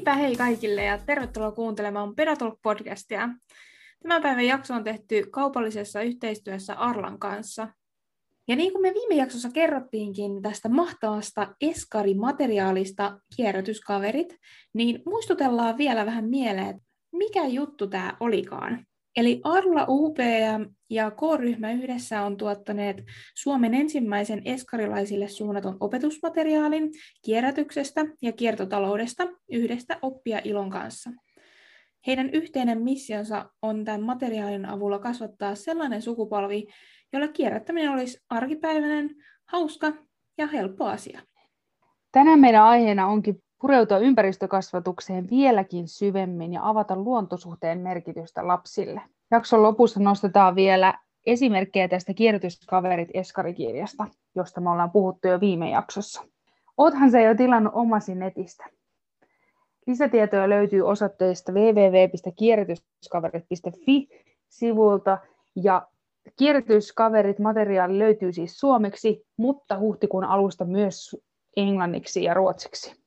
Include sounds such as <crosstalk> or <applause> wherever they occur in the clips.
Heipä hei kaikille ja tervetuloa kuuntelemaan Pedatalk-podcastia. Tämän päivän jakso on tehty kaupallisessa yhteistyössä Arlan kanssa. Ja niin kuin me viime jaksossa kerrottiinkin tästä mahtavasta Eskari-materiaalista kierrätyskaverit, niin muistutellaan vielä vähän mieleen, mikä juttu tämä olikaan. Eli Arla UPM ja K-ryhmä yhdessä on tuottaneet Suomen ensimmäisen eskarilaisille suunnatun opetusmateriaalin kierrätyksestä ja kiertotaloudesta yhdestä oppia ilon kanssa. Heidän yhteinen missionsa on tämän materiaalin avulla kasvattaa sellainen sukupolvi, jolla kierrättäminen olisi arkipäiväinen, hauska ja helppo asia. Tänään meidän aiheena onkin pureutua ympäristökasvatukseen vieläkin syvemmin ja avata luontosuhteen merkitystä lapsille. Jakson lopussa nostetaan vielä esimerkkejä tästä kierrätyskaverit Eskari-kirjasta, josta me ollaan puhuttu jo viime jaksossa. Oothan se jo tilannut omasi netistä. Lisätietoja löytyy osoitteesta www.kierrätyskaverit.fi sivulta ja Kierrätyskaverit materiaali löytyy siis suomeksi, mutta huhtikuun alusta myös englanniksi ja ruotsiksi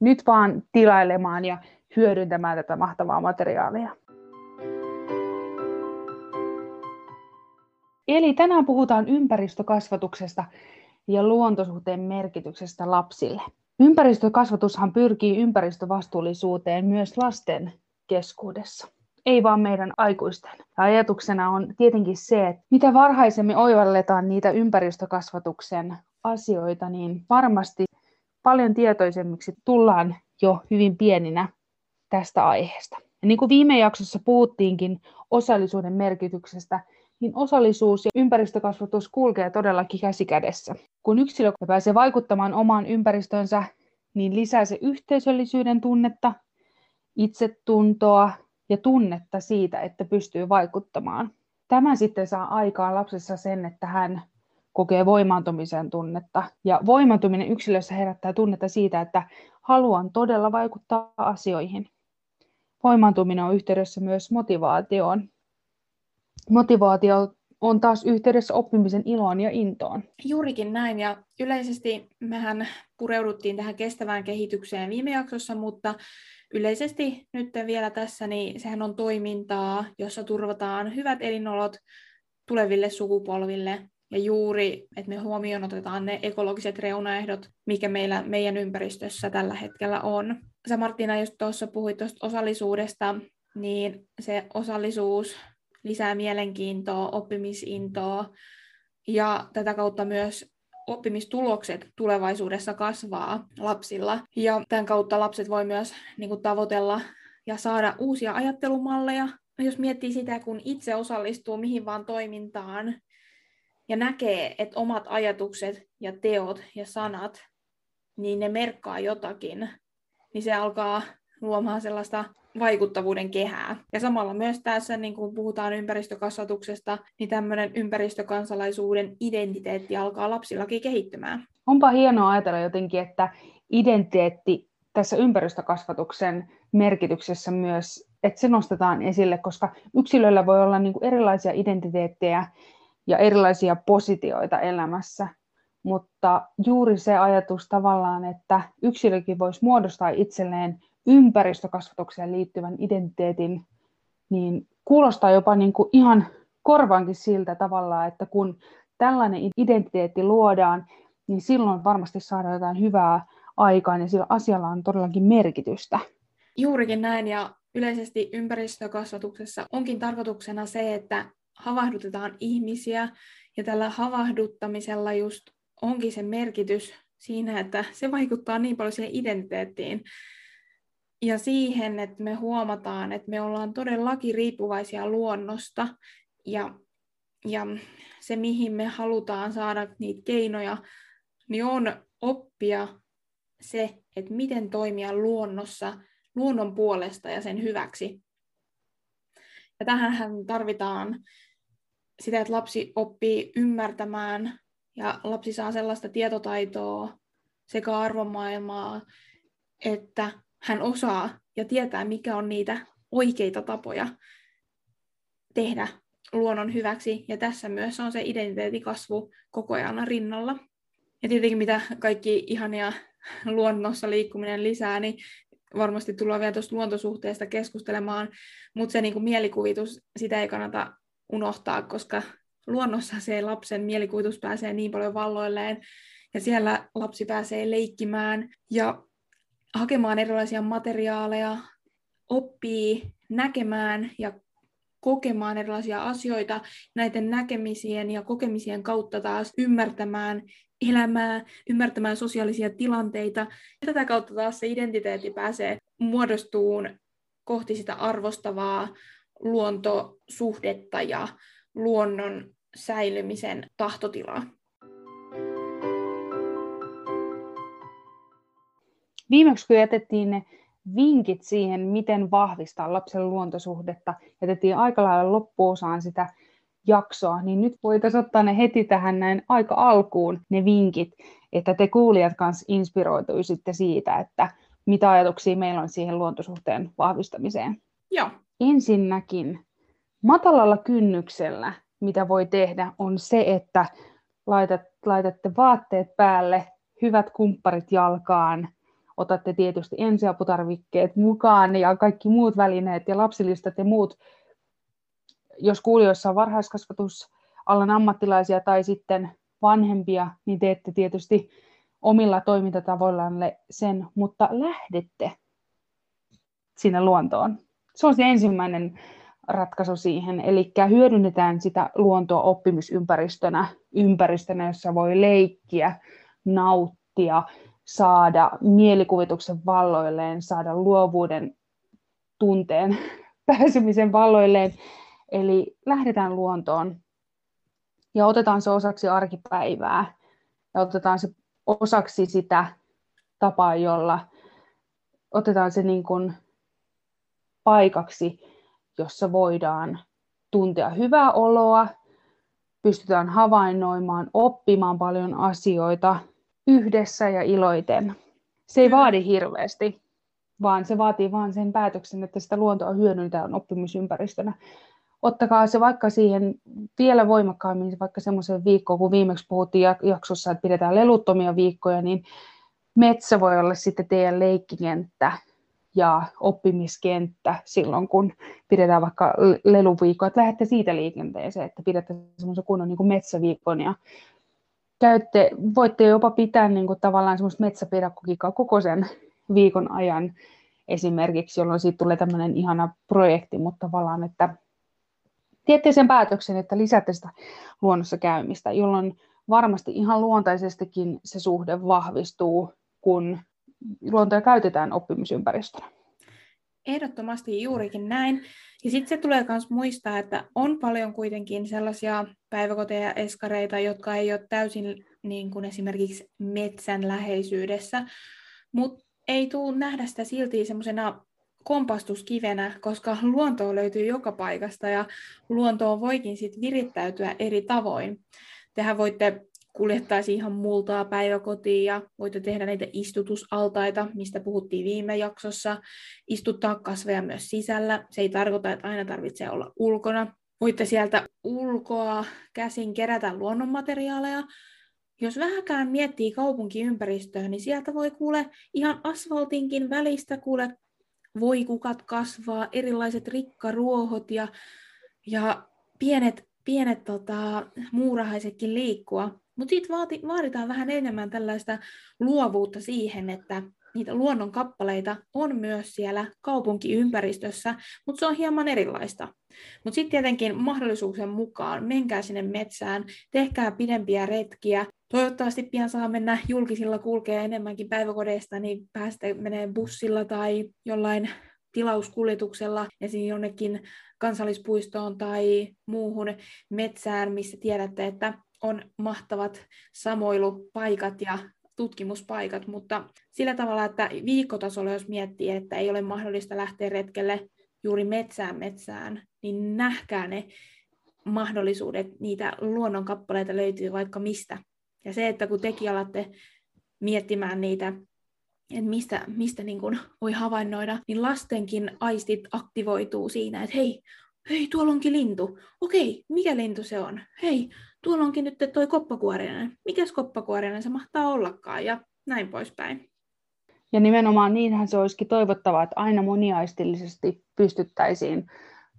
nyt vaan tilailemaan ja hyödyntämään tätä mahtavaa materiaalia. Eli tänään puhutaan ympäristökasvatuksesta ja luontosuhteen merkityksestä lapsille. Ympäristökasvatushan pyrkii ympäristövastuullisuuteen myös lasten keskuudessa, ei vaan meidän aikuisten. Ja ajatuksena on tietenkin se, että mitä varhaisemmin oivalletaan niitä ympäristökasvatuksen asioita, niin varmasti paljon tietoisemmiksi tullaan jo hyvin pieninä tästä aiheesta. Ja niin kuin viime jaksossa puhuttiinkin osallisuuden merkityksestä, niin osallisuus ja ympäristökasvatus kulkee todellakin käsi kädessä. Kun yksilö pääsee vaikuttamaan omaan ympäristönsä, niin lisää se yhteisöllisyyden tunnetta, itsetuntoa ja tunnetta siitä, että pystyy vaikuttamaan. Tämä sitten saa aikaan lapsessa sen, että hän kokee voimaantumisen tunnetta. Ja voimaantuminen yksilössä herättää tunnetta siitä, että haluan todella vaikuttaa asioihin. Voimaantuminen on yhteydessä myös motivaatioon. Motivaatio on taas yhteydessä oppimisen iloon ja intoon. Juurikin näin, ja yleisesti mehän pureuduttiin tähän kestävään kehitykseen viime jaksossa, mutta yleisesti nyt vielä tässä, niin sehän on toimintaa, jossa turvataan hyvät elinolot tuleville sukupolville ja juuri, että me huomioon otetaan ne ekologiset reunaehdot, mikä meillä meidän ympäristössä tällä hetkellä on. Sä Martina just tuossa puhuit tuosta osallisuudesta, niin se osallisuus lisää mielenkiintoa, oppimisintoa ja tätä kautta myös oppimistulokset tulevaisuudessa kasvaa lapsilla. Ja tämän kautta lapset voi myös niin kuin, tavoitella ja saada uusia ajattelumalleja. Jos miettii sitä, kun itse osallistuu mihin vaan toimintaan, ja näkee, että omat ajatukset ja teot ja sanat, niin ne merkkaa jotakin, niin se alkaa luomaan sellaista vaikuttavuuden kehää. Ja samalla myös tässä, niin kun puhutaan ympäristökasvatuksesta, niin tämmöinen ympäristökansalaisuuden identiteetti alkaa lapsillakin kehittymään. Onpa hienoa ajatella jotenkin, että identiteetti tässä ympäristökasvatuksen merkityksessä myös, että se nostetaan esille, koska yksilöillä voi olla niin kuin erilaisia identiteettejä ja erilaisia positioita elämässä. Mutta juuri se ajatus tavallaan, että yksilökin voisi muodostaa itselleen ympäristökasvatukseen liittyvän identiteetin, niin kuulostaa jopa niin kuin ihan korvaankin siltä tavalla, että kun tällainen identiteetti luodaan, niin silloin varmasti saadaan jotain hyvää aikaan ja sillä asialla on todellakin merkitystä. Juurikin näin ja yleisesti ympäristökasvatuksessa onkin tarkoituksena se, että havahdutetaan ihmisiä, ja tällä havahduttamisella just onkin se merkitys siinä, että se vaikuttaa niin paljon siihen identiteettiin ja siihen, että me huomataan, että me ollaan todellakin riippuvaisia luonnosta ja, ja se, mihin me halutaan saada niitä keinoja, niin on oppia se, että miten toimia luonnossa, luonnon puolesta ja sen hyväksi. Ja tähän tarvitaan sitä, että lapsi oppii ymmärtämään ja lapsi saa sellaista tietotaitoa sekä arvomaailmaa, että hän osaa ja tietää, mikä on niitä oikeita tapoja tehdä luonnon hyväksi. Ja tässä myös on se identiteetikasvu koko ajan rinnalla. Ja tietenkin mitä kaikki ihania luonnossa liikkuminen lisää, niin varmasti tullaan vielä tuosta luontosuhteesta keskustelemaan, mutta se niin kuin mielikuvitus, sitä ei kannata unohtaa, koska luonnossa se lapsen mielikuvitus pääsee niin paljon valloilleen, ja siellä lapsi pääsee leikkimään ja hakemaan erilaisia materiaaleja, oppii näkemään ja kokemaan erilaisia asioita, näiden näkemisien ja kokemisien kautta taas ymmärtämään elämää, ymmärtämään sosiaalisia tilanteita. Ja tätä kautta taas se identiteetti pääsee muodostuun kohti sitä arvostavaa luontosuhdetta ja luonnon säilymisen tahtotilaa. Viimeksi kun jätettiin ne vinkit siihen, miten vahvistaa lapsen luontosuhdetta, jätettiin aika lailla loppuosaan sitä jaksoa, niin nyt voitaisiin ottaa ne heti tähän näin aika alkuun, ne vinkit, että te kuulijat kanssa inspiroituisitte siitä, että mitä ajatuksia meillä on siihen luontosuhteen vahvistamiseen. Joo. Ensinnäkin matalalla kynnyksellä, mitä voi tehdä, on se, että laitat, laitatte vaatteet päälle, hyvät kumpparit jalkaan, otatte tietysti ensiaputarvikkeet mukaan ja kaikki muut välineet ja lapsilistat ja muut. Jos kuulijoissa on varhaiskasvatusalan ammattilaisia tai sitten vanhempia, niin teette tietysti omilla toimintatavoillanne sen, mutta lähdette sinne luontoon. Se on se ensimmäinen ratkaisu siihen, eli hyödynnetään sitä luontoa oppimisympäristönä, ympäristönä, jossa voi leikkiä, nauttia, saada mielikuvituksen valloilleen, saada luovuuden tunteen <laughs> pääsemisen valloilleen. Eli lähdetään luontoon ja otetaan se osaksi arkipäivää ja otetaan se osaksi sitä tapaa, jolla otetaan se niin kuin paikaksi, jossa voidaan tuntea hyvää oloa, pystytään havainnoimaan, oppimaan paljon asioita yhdessä ja iloiten. Se ei vaadi hirveästi, vaan se vaatii vain sen päätöksen, että sitä luontoa hyödyntää oppimisympäristönä. Ottakaa se vaikka siihen vielä voimakkaammin, vaikka semmoisen viikkoon, kun viimeksi puhuttiin jaksossa, että pidetään leluttomia viikkoja, niin metsä voi olla sitten teidän leikkikenttä ja oppimiskenttä silloin, kun pidetään vaikka leluviikkoa, että lähdette siitä liikenteeseen, että pidätte semmoisen kunnon niin kuin metsäviikon ja käytte, voitte jopa pitää niin kuin, tavallaan semmoista metsäpedagogiikkaa koko sen viikon ajan esimerkiksi, jolloin siitä tulee tämmöinen ihana projekti, mutta tavallaan, että teette sen päätöksen, että lisäätte sitä luonnossa käymistä, jolloin varmasti ihan luontaisestikin se suhde vahvistuu, kun luontoa käytetään oppimisympäristönä. Ehdottomasti juurikin näin. Ja sitten se tulee myös muistaa, että on paljon kuitenkin sellaisia päiväkoteja ja eskareita, jotka ei ole täysin niin kuin esimerkiksi metsän läheisyydessä, mutta ei tule nähdä sitä silti semmoisena kompastuskivenä, koska luontoa löytyy joka paikasta ja luontoon voikin sitten virittäytyä eri tavoin. Tehän voitte kuljettaisi ihan multaa päiväkotiin ja voitte tehdä näitä istutusaltaita, mistä puhuttiin viime jaksossa. Istuttaa kasveja myös sisällä. Se ei tarkoita, että aina tarvitsee olla ulkona. Voitte sieltä ulkoa käsin kerätä luonnonmateriaaleja. Jos vähäkään miettii kaupunkiympäristöä, niin sieltä voi kuule ihan asfaltinkin välistä kuule voikukat kasvaa, erilaiset rikkaruohot ja, ja pienet, pienet tota, muurahaisetkin liikkua. Mutta sitten vaaditaan vähän enemmän tällaista luovuutta siihen, että niitä luonnon kappaleita on myös siellä kaupunkiympäristössä, mutta se on hieman erilaista. Mutta sitten tietenkin mahdollisuuksien mukaan menkää sinne metsään, tehkää pidempiä retkiä. Toivottavasti pian saa mennä julkisilla kulkea enemmänkin päiväkodeista, niin päästä menee bussilla tai jollain tilauskuljetuksella esiin jonnekin kansallispuistoon tai muuhun metsään, missä tiedätte, että on mahtavat samoilupaikat ja tutkimuspaikat, mutta sillä tavalla, että viikkotasolla jos miettii, että ei ole mahdollista lähteä retkelle juuri metsään metsään, niin nähkää ne mahdollisuudet, niitä luonnonkappaleita löytyy vaikka mistä. Ja se, että kun tekin alatte miettimään niitä, että mistä, mistä niin kuin voi havainnoida, niin lastenkin aistit aktivoituu siinä, että hei, hei, tuolla onkin lintu. Okei, mikä lintu se on? Hei, tuolla onkin nyt toi koppakuorinen. Mikäs koppakuorinen se mahtaa ollakaan? Ja näin poispäin. Ja nimenomaan niinhän se olisikin toivottavaa, että aina moniaistillisesti pystyttäisiin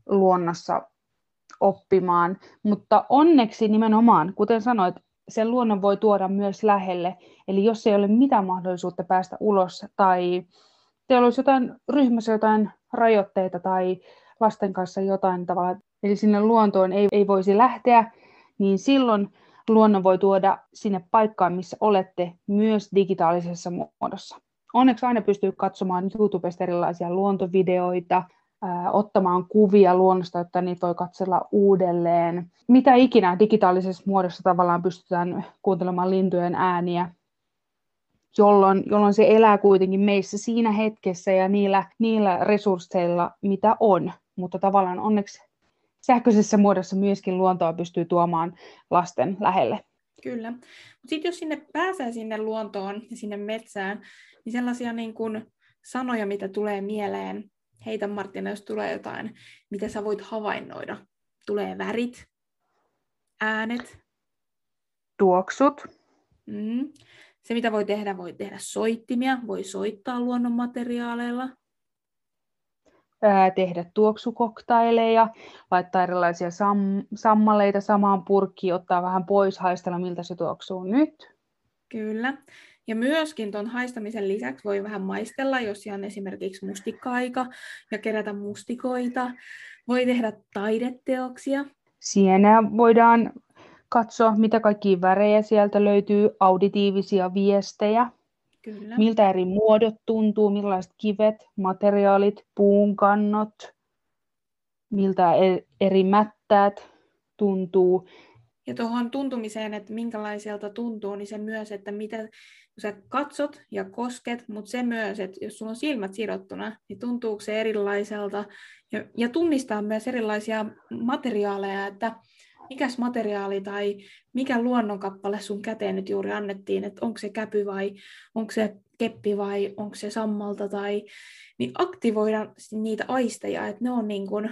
luonnossa oppimaan. Mutta onneksi nimenomaan, kuten sanoit, sen luonnon voi tuoda myös lähelle. Eli jos ei ole mitään mahdollisuutta päästä ulos tai teillä olisi jotain ryhmässä jotain rajoitteita tai lasten kanssa jotain tavalla, eli sinne luontoon ei, ei voisi lähteä, silloin luonnon voi tuoda sinne paikkaan, missä olette, myös digitaalisessa muodossa. Onneksi aina pystyy katsomaan YouTubesta erilaisia luontovideoita, ottamaan kuvia luonnosta, että niitä voi katsella uudelleen. Mitä ikinä digitaalisessa muodossa tavallaan pystytään kuuntelemaan lintujen ääniä, jolloin, jolloin se elää kuitenkin meissä siinä hetkessä ja niillä, niillä resursseilla, mitä on. Mutta tavallaan onneksi sähköisessä muodossa myöskin luontoa pystyy tuomaan lasten lähelle. Kyllä. Mutta sitten jos sinne pääsee sinne luontoon ja sinne metsään, niin sellaisia niin kuin sanoja, mitä tulee mieleen, heitä Martina, jos tulee jotain, mitä sä voit havainnoida. Tulee värit, äänet. Tuoksut. Mm. Se, mitä voi tehdä, voi tehdä soittimia, voi soittaa luonnonmateriaaleilla tehdä tuoksukoktaileja, laittaa erilaisia sam- sammaleita samaan purkkiin, ottaa vähän pois, haistella miltä se tuoksuu nyt. Kyllä. Ja myöskin tuon haistamisen lisäksi voi vähän maistella, jos on esimerkiksi mustikaika ja kerätä mustikoita. Voi tehdä taideteoksia. Sienää voidaan katsoa, mitä kaikki värejä sieltä löytyy, auditiivisia viestejä. Kyllä. Miltä eri muodot tuntuu, millaiset kivet, materiaalit, puunkannot, miltä e- eri mättäät tuntuu. Ja tuohon tuntumiseen, että minkälaiselta tuntuu, niin se myös, että mitä kun sä katsot ja kosket, mutta se myös, että jos sulla on silmät sidottuna, niin tuntuuko se erilaiselta. Ja, ja tunnistaa myös erilaisia materiaaleja, että mikäs materiaali tai mikä luonnonkappale sun käteen nyt juuri annettiin, että onko se käpy vai onko se keppi vai onko se sammalta tai niin aktivoida niitä aisteja, että ne on niin kuin,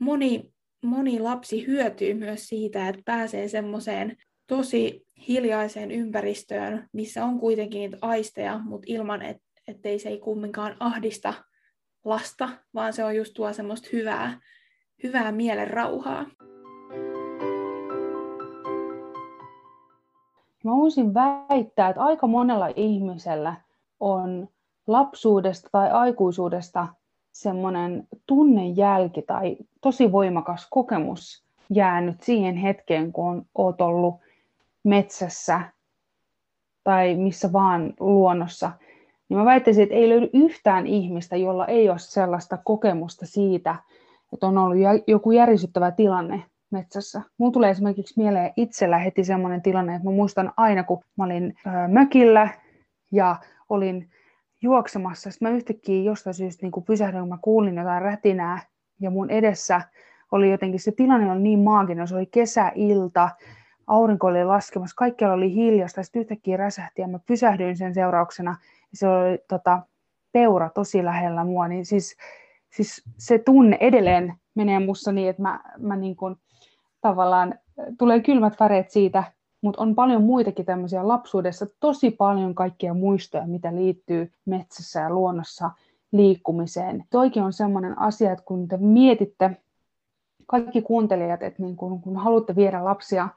moni, moni lapsi hyötyy myös siitä, että pääsee semmoiseen tosi hiljaiseen ympäristöön, missä on kuitenkin niitä aisteja, mutta ilman, et, ettei se ei kumminkaan ahdista lasta, vaan se on just tuo semmoista hyvää, hyvää mielen rauhaa. Mä voisin väittää, että aika monella ihmisellä on lapsuudesta tai aikuisuudesta semmoinen tunnejälki tai tosi voimakas kokemus jäänyt siihen hetkeen, kun oot ollut metsässä tai missä vaan luonnossa. Niin mä väittäisin, että ei löydy yhtään ihmistä, jolla ei ole sellaista kokemusta siitä, että on ollut joku järisyttävä tilanne metsässä. Mulla tulee esimerkiksi mieleen itsellä heti semmoinen tilanne, että mä muistan aina, kun mä olin mökillä ja olin juoksemassa, sitten mä yhtäkkiä jostain syystä niin pysähdyin, kun mä kuulin jotain rätinää ja mun edessä oli jotenkin, se tilanne oli niin maaginen, se oli kesäilta, aurinko oli laskemassa, kaikkialla oli hiljasta, sitten yhtäkkiä räsähti ja mä pysähdyin sen seurauksena. Ja se oli tota, peura tosi lähellä mua, niin siis, siis se tunne edelleen menee musta niin, että mä, mä niin kuin, tavallaan tulee kylmät väreet siitä, mutta on paljon muitakin tämmöisiä lapsuudessa, tosi paljon kaikkia muistoja, mitä liittyy metsässä ja luonnossa liikkumiseen. Toikin on semmoinen asia, että kun te mietitte, kaikki kuuntelijat, että niin kun, kun haluatte viedä lapsia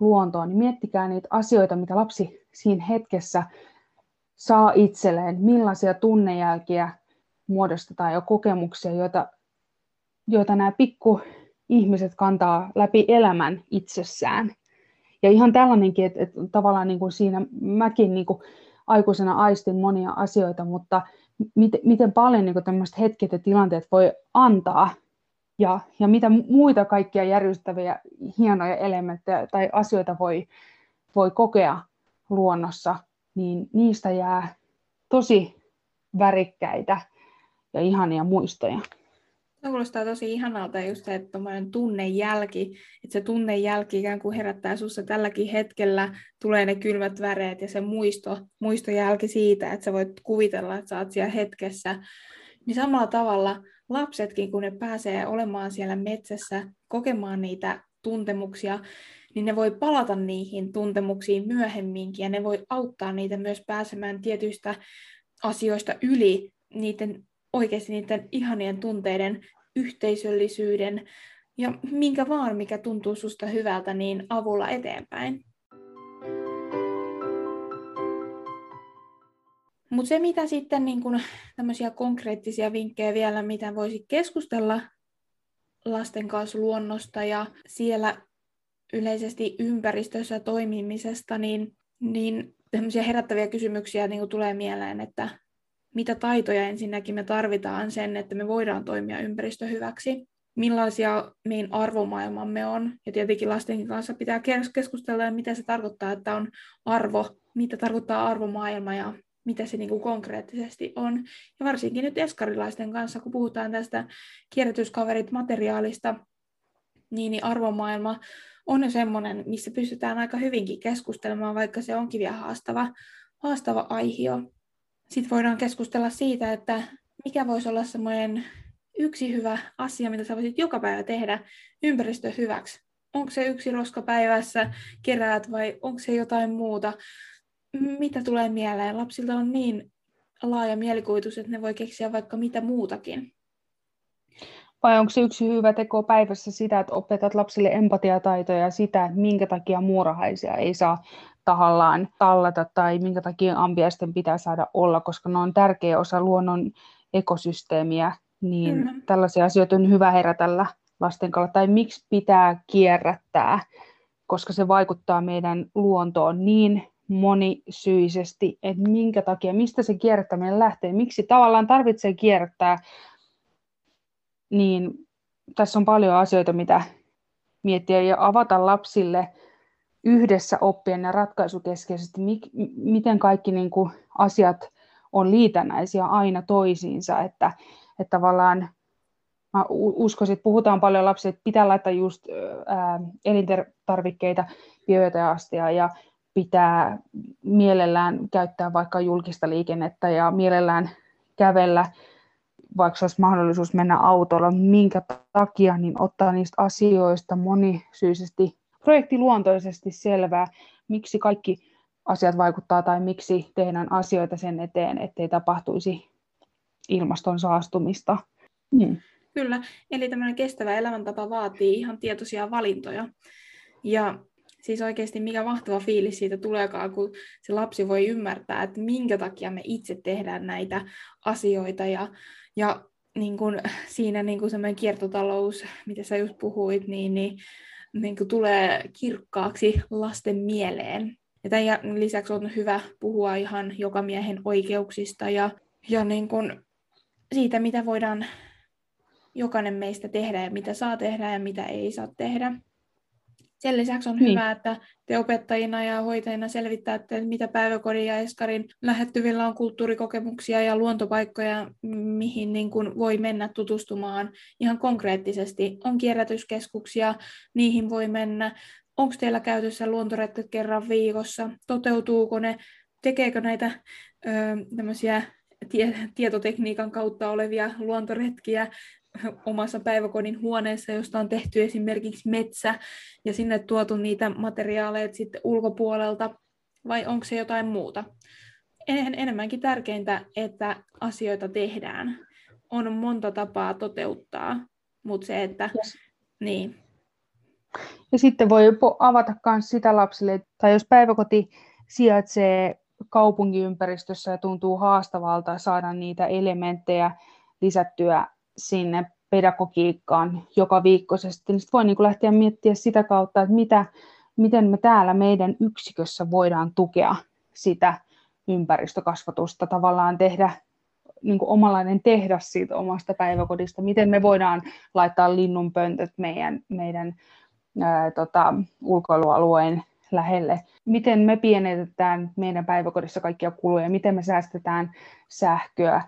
luontoon, niin miettikää niitä asioita, mitä lapsi siinä hetkessä saa itselleen, millaisia tunnejälkiä muodostetaan ja kokemuksia, joita, joita nämä pikku ihmiset kantaa läpi elämän itsessään. Ja ihan tällainenkin, että, että tavallaan niin kuin siinä mäkin niin kuin aikuisena aistin monia asioita, mutta miten, miten paljon niin tämmöiset hetket ja tilanteet voi antaa ja, ja mitä muita kaikkia järjestäviä hienoja elementtejä tai asioita voi, voi kokea luonnossa, niin niistä jää tosi värikkäitä ja ihania muistoja. Se kuulostaa tosi ihanalta just se, että tunnejälki, että se tunnejälki ikään kuin herättää sinussa tälläkin hetkellä, tulee ne kylmät väreet ja se muisto, muistojälki siitä, että sä voit kuvitella, että sä oot siellä hetkessä. Niin samalla tavalla lapsetkin, kun ne pääsee olemaan siellä metsässä, kokemaan niitä tuntemuksia, niin ne voi palata niihin tuntemuksiin myöhemminkin ja ne voi auttaa niitä myös pääsemään tietyistä asioista yli niiden oikeasti niiden ihanien tunteiden, yhteisöllisyyden ja minkä vaan, mikä tuntuu susta hyvältä, niin avulla eteenpäin. Mutta se, mitä sitten niin kun, tämmöisiä konkreettisia vinkkejä vielä, mitä voisi keskustella lasten kanssa luonnosta ja siellä yleisesti ympäristössä toimimisesta, niin, niin tämmöisiä herättäviä kysymyksiä niin tulee mieleen, että mitä taitoja ensinnäkin me tarvitaan sen, että me voidaan toimia ympäristö hyväksi, millaisia meidän arvomaailmamme on, ja tietenkin lasten kanssa pitää keskustella, mitä se tarkoittaa, että on arvo, mitä tarkoittaa arvomaailma ja mitä se niin kuin konkreettisesti on. Ja varsinkin nyt eskarilaisten kanssa, kun puhutaan tästä kierrätyskaverit materiaalista, niin, niin arvomaailma on jo semmoinen, missä pystytään aika hyvinkin keskustelemaan, vaikka se onkin vielä haastava, haastava aihio. Sitten voidaan keskustella siitä, että mikä voisi olla semmoinen yksi hyvä asia, mitä sä voisit joka päivä tehdä ympäristö hyväksi. Onko se yksi roska päivässä, keräät vai onko se jotain muuta? Mitä tulee mieleen? Lapsilta on niin laaja mielikuvitus, että ne voi keksiä vaikka mitä muutakin. Vai onko se yksi hyvä teko päivässä sitä, että opetat lapsille empatiataitoja ja sitä, että minkä takia muurahaisia ei saa tahallaan tallata tai minkä takia ambiaisten pitää saada olla, koska ne on tärkeä osa luonnon ekosysteemiä, niin mm. tällaisia asioita on hyvä herätellä lasten kanssa. Tai miksi pitää kierrättää, koska se vaikuttaa meidän luontoon niin monisyisesti, että minkä takia, mistä se kierrättäminen lähtee, miksi tavallaan tarvitsee kierrättää, niin tässä on paljon asioita, mitä miettiä ja avata lapsille yhdessä oppien ja ratkaisukeskeisesti, miten kaikki niin kuin asiat on liitännäisiä aina toisiinsa, että, että tavallaan mä uskoisin, että puhutaan paljon lapsille, että pitää laittaa just ää, elintarvikkeita biojateastia ja pitää mielellään käyttää vaikka julkista liikennettä ja mielellään kävellä, vaikka olisi mahdollisuus mennä autolla, minkä takia, niin ottaa niistä asioista monisyisesti, projektiluontoisesti selvää, miksi kaikki asiat vaikuttaa tai miksi tehdään asioita sen eteen, ettei tapahtuisi ilmaston saastumista. Hmm. Kyllä, eli tämmöinen kestävä elämäntapa vaatii ihan tietoisia valintoja. Ja siis oikeasti mikä mahtava fiilis siitä tuleekaan, kun se lapsi voi ymmärtää, että minkä takia me itse tehdään näitä asioita ja, ja niin kun, siinä niin kun semmoinen kiertotalous, mitä sä just puhuit, niin, niin, niin kun tulee kirkkaaksi lasten mieleen. Ja tämän lisäksi on hyvä puhua ihan joka miehen oikeuksista ja, ja niin kun siitä, mitä voidaan jokainen meistä tehdä ja mitä saa tehdä ja mitä ei saa tehdä. Sen lisäksi on niin. hyvä, että te opettajina ja hoitajina selvittäette, mitä päiväkodin ja eskarin lähettyvillä on kulttuurikokemuksia ja luontopaikkoja, mihin niin kuin voi mennä tutustumaan ihan konkreettisesti. On kierrätyskeskuksia, niihin voi mennä. Onko teillä käytössä luontoretket kerran viikossa? Toteutuuko ne? Tekeekö näitä ö, tietotekniikan kautta olevia luontoretkiä omassa päiväkodin huoneessa, josta on tehty esimerkiksi metsä ja sinne tuotu niitä materiaaleja sitten ulkopuolelta, vai onko se jotain muuta? En, enemmänkin tärkeintä, että asioita tehdään. On monta tapaa toteuttaa, mutta se, että yes. niin. Ja sitten voi avata myös sitä lapsille, tai jos päiväkoti sijaitsee kaupunkiympäristössä ja tuntuu haastavalta saada niitä elementtejä lisättyä sinne pedagogiikkaan joka viikkoisesti, niin voi niin lähteä miettiä sitä kautta, että mitä, miten me täällä meidän yksikössä voidaan tukea sitä ympäristökasvatusta, tavallaan tehdä niin kuin omalainen tehdas siitä omasta päiväkodista, miten me voidaan laittaa linnunpöntöt meidän, meidän ää, tota, ulkoilualueen lähelle, miten me pienennetään meidän päiväkodissa kaikkia kuluja, miten me säästetään sähköä,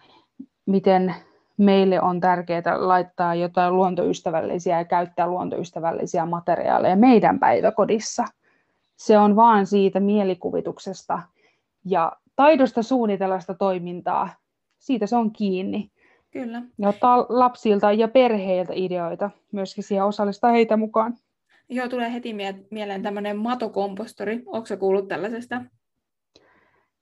miten meille on tärkeää laittaa jotain luontoystävällisiä ja käyttää luontoystävällisiä materiaaleja meidän päiväkodissa. Se on vaan siitä mielikuvituksesta ja taidosta suunnitella sitä toimintaa. Siitä se on kiinni. Kyllä. Ja ottaa lapsilta ja perheiltä ideoita, myöskin siihen osallistaa heitä mukaan. Joo, tulee heti mieleen tämmöinen matokompostori. Onko se kuullut tällaisesta?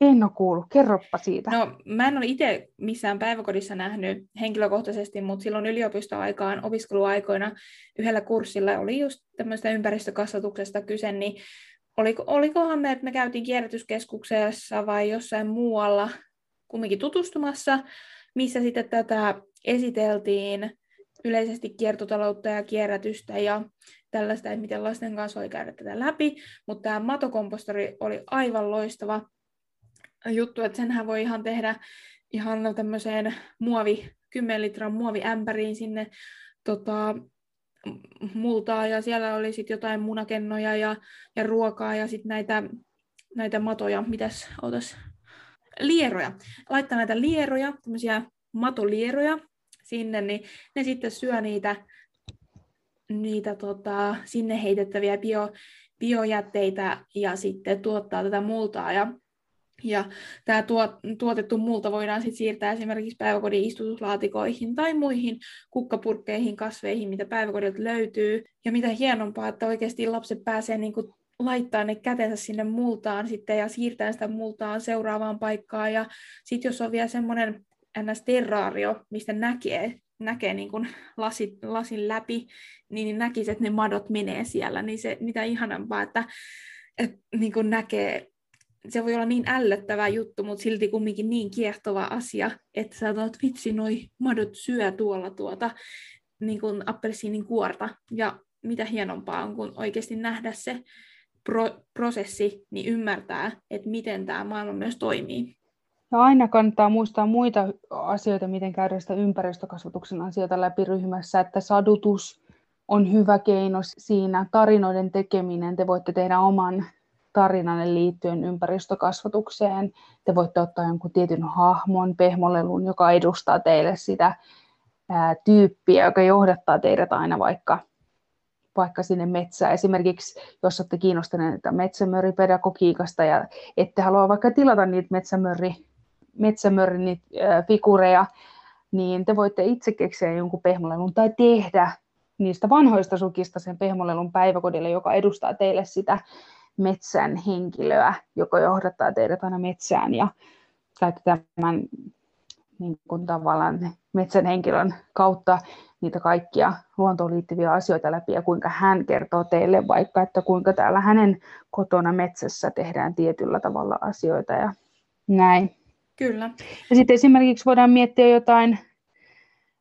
En ole kuullut. Kerroppa siitä. No, mä en ole itse missään päiväkodissa nähnyt henkilökohtaisesti, mutta silloin yliopistoaikaan, opiskeluaikoina yhdellä kurssilla oli just tämmöistä ympäristökasvatuksesta kyse, niin oliko, olikohan me, että me käytiin kierrätyskeskuksessa vai jossain muualla kumminkin tutustumassa, missä sitten tätä esiteltiin yleisesti kiertotaloutta ja kierrätystä ja tällaista, että miten lasten kanssa voi käydä tätä läpi, mutta tämä matokompostori oli aivan loistava juttu, että senhän voi ihan tehdä ihan tämmöiseen muovi, 10 litran muoviämpäriin sinne tota, multaa ja siellä oli sitten jotain munakennoja ja, ja ruokaa ja sitten näitä, näitä matoja, mitäs otas, lieroja. Laittaa näitä lieroja, tämmöisiä matolieroja sinne, niin ne sitten syö niitä, niitä tota, sinne heitettäviä bio, biojätteitä ja sitten tuottaa tätä multaa. Ja ja tämä tuot, tuotettu multa voidaan sitten siirtää esimerkiksi päiväkodin istutuslaatikoihin tai muihin kukkapurkkeihin, kasveihin, mitä päiväkodilta löytyy. Ja mitä hienompaa, että oikeasti lapset pääsee niin kuin laittaa ne kätensä sinne multaan sitten ja siirtää sitä multaan seuraavaan paikkaan. Ja sitten jos on vielä semmoinen ns-terraario, mistä näkee, näkee niin kuin lasit, lasin läpi, niin näkisi, että ne madot menee siellä. Niin se mitä ihanampaa, että, että niin kuin näkee se voi olla niin ällöttävä juttu, mutta silti kumminkin niin kiehtova asia, että sä oot, vitsi, noi madot syö tuolla tuota niin kuin appelsiinin kuorta. Ja mitä hienompaa on, kun oikeasti nähdä se pro- prosessi, niin ymmärtää, että miten tämä maailma myös toimii. Ja aina kannattaa muistaa muita asioita, miten käydä sitä ympäristökasvatuksen asioita läpi ryhmässä, että sadutus on hyvä keino siinä, tarinoiden tekeminen, te voitte tehdä oman tarinanne liittyen ympäristökasvatukseen. Te voitte ottaa jonkun tietyn hahmon, pehmolelun, joka edustaa teille sitä ää, tyyppiä, joka johdattaa teidät aina vaikka, vaikka sinne metsään. Esimerkiksi jos olette kiinnostuneita metsämöripedagogiikasta ja ette halua vaikka tilata niitä metsämöri, metsämöri niitä, ää, figureja, niin te voitte itse keksiä jonkun pehmolelun tai tehdä niistä vanhoista sukista sen pehmolelun päiväkodille, joka edustaa teille sitä metsän henkilöä, joka johdattaa teidät aina metsään ja käytetään tämän niin kuin tavallaan metsän henkilön kautta niitä kaikkia luontoon liittyviä asioita läpi ja kuinka hän kertoo teille vaikka, että kuinka täällä hänen kotona metsässä tehdään tietyllä tavalla asioita ja näin. Kyllä. Ja sitten esimerkiksi voidaan miettiä jotain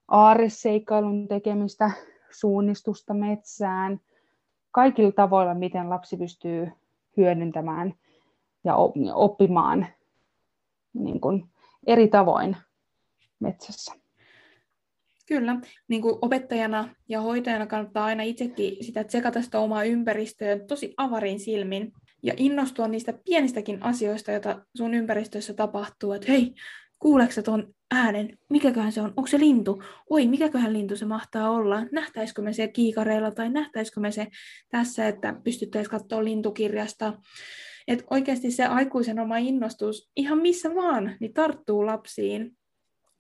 aareseikkailun tekemistä, suunnistusta metsään, kaikilla tavoilla, miten lapsi pystyy hyödyntämään ja oppimaan niin kuin eri tavoin metsässä. Kyllä, niin kuin opettajana ja hoitajana kannattaa aina itsekin sitä tsekata sitä omaa ympäristöä tosi avarin silmin ja innostua niistä pienistäkin asioista, joita sun ympäristössä tapahtuu, että hei, kuuleeko sä tuon äänen? Mikäköhän se on? Onko se lintu? Oi, mikäköhän lintu se mahtaa olla? Nähtäisikö me se kiikareilla tai nähtäisikö me se tässä, että pystyttäisiin katsoa lintukirjasta? Että oikeasti se aikuisen oma innostus ihan missä vaan, niin tarttuu lapsiin.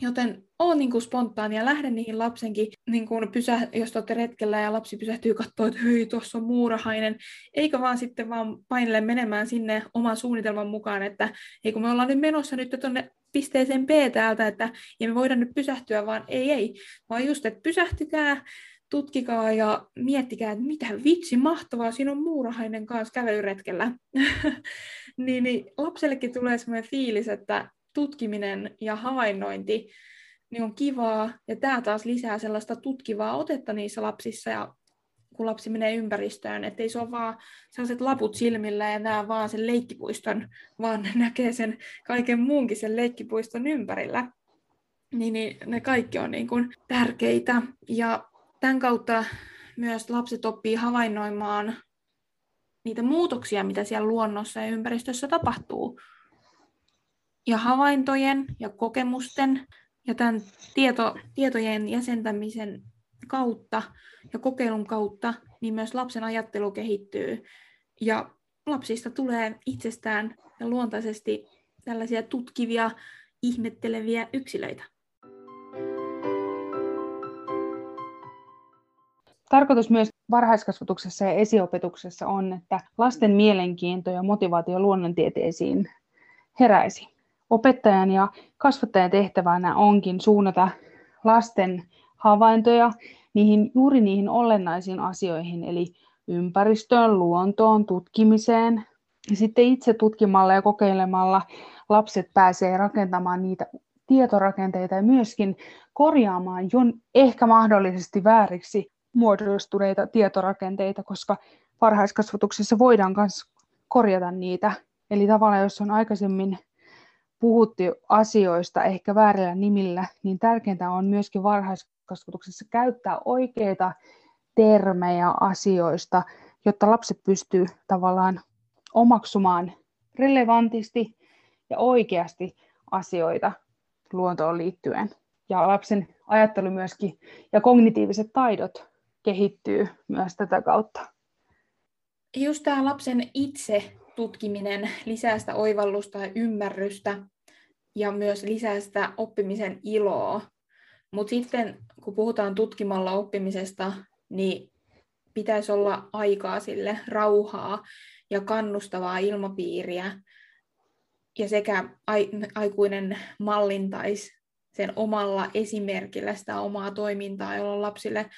Joten on niin kuin spontaani ja lähde niihin lapsenkin, niin kuin pysä, jos olette retkellä ja lapsi pysähtyy katsoa, että hyi, tuossa on muurahainen, eikä vaan sitten vaan painelle menemään sinne oman suunnitelman mukaan, että ei kun me ollaan nyt menossa nyt tuonne pisteeseen B täältä, että ei me voida nyt pysähtyä, vaan ei, ei, vaan just, että pysähtykää, tutkikaa ja miettikää, että mitä vitsi mahtavaa, siinä on muurahainen kanssa kävelyretkellä. <laughs> niin, niin lapsellekin tulee sellainen fiilis, että tutkiminen ja havainnointi niin on kivaa, ja tämä taas lisää sellaista tutkivaa otetta niissä lapsissa, ja kun lapsi menee ympäristöön, ettei se ole vaan sellaiset laput silmillä ja näe vaan sen leikkipuiston, vaan näkee sen kaiken muunkin sen leikkipuiston ympärillä. Niin, niin ne kaikki on niin kuin tärkeitä. Ja tämän kautta myös lapset oppii havainnoimaan niitä muutoksia, mitä siellä luonnossa ja ympäristössä tapahtuu. Ja havaintojen ja kokemusten ja tämän tieto, tietojen jäsentämisen kautta ja kokeilun kautta, niin myös lapsen ajattelu kehittyy. Ja lapsista tulee itsestään ja luontaisesti tällaisia tutkivia, ihmetteleviä yksilöitä. Tarkoitus myös varhaiskasvatuksessa ja esiopetuksessa on, että lasten mielenkiinto ja motivaatio luonnontieteisiin heräisi. Opettajan ja kasvattajan tehtävänä onkin suunnata lasten havaintoja niihin, juuri niihin olennaisiin asioihin, eli ympäristöön, luontoon, tutkimiseen. Ja sitten itse tutkimalla ja kokeilemalla lapset pääsee rakentamaan niitä tietorakenteita ja myöskin korjaamaan jo ehkä mahdollisesti vääriksi muodostuneita tietorakenteita, koska varhaiskasvatuksessa voidaan myös korjata niitä. Eli tavallaan jos on aikaisemmin puhuttu asioista ehkä väärillä nimillä, niin tärkeintä on myöskin varhaiskasvatuksessa käyttää oikeita termejä asioista, jotta lapset pystyy tavallaan omaksumaan relevantisti ja oikeasti asioita luontoon liittyen. Ja lapsen ajattelu myöskin ja kognitiiviset taidot kehittyy myös tätä kautta. Just tämä lapsen itse tutkiminen lisää sitä oivallusta ja ymmärrystä ja myös lisää sitä oppimisen iloa. Mutta sitten kun puhutaan tutkimalla oppimisesta, niin pitäisi olla aikaa sille, rauhaa ja kannustavaa ilmapiiriä. Ja sekä aikuinen mallintaisi sen omalla esimerkillä sitä omaa toimintaa, jolloin lapsille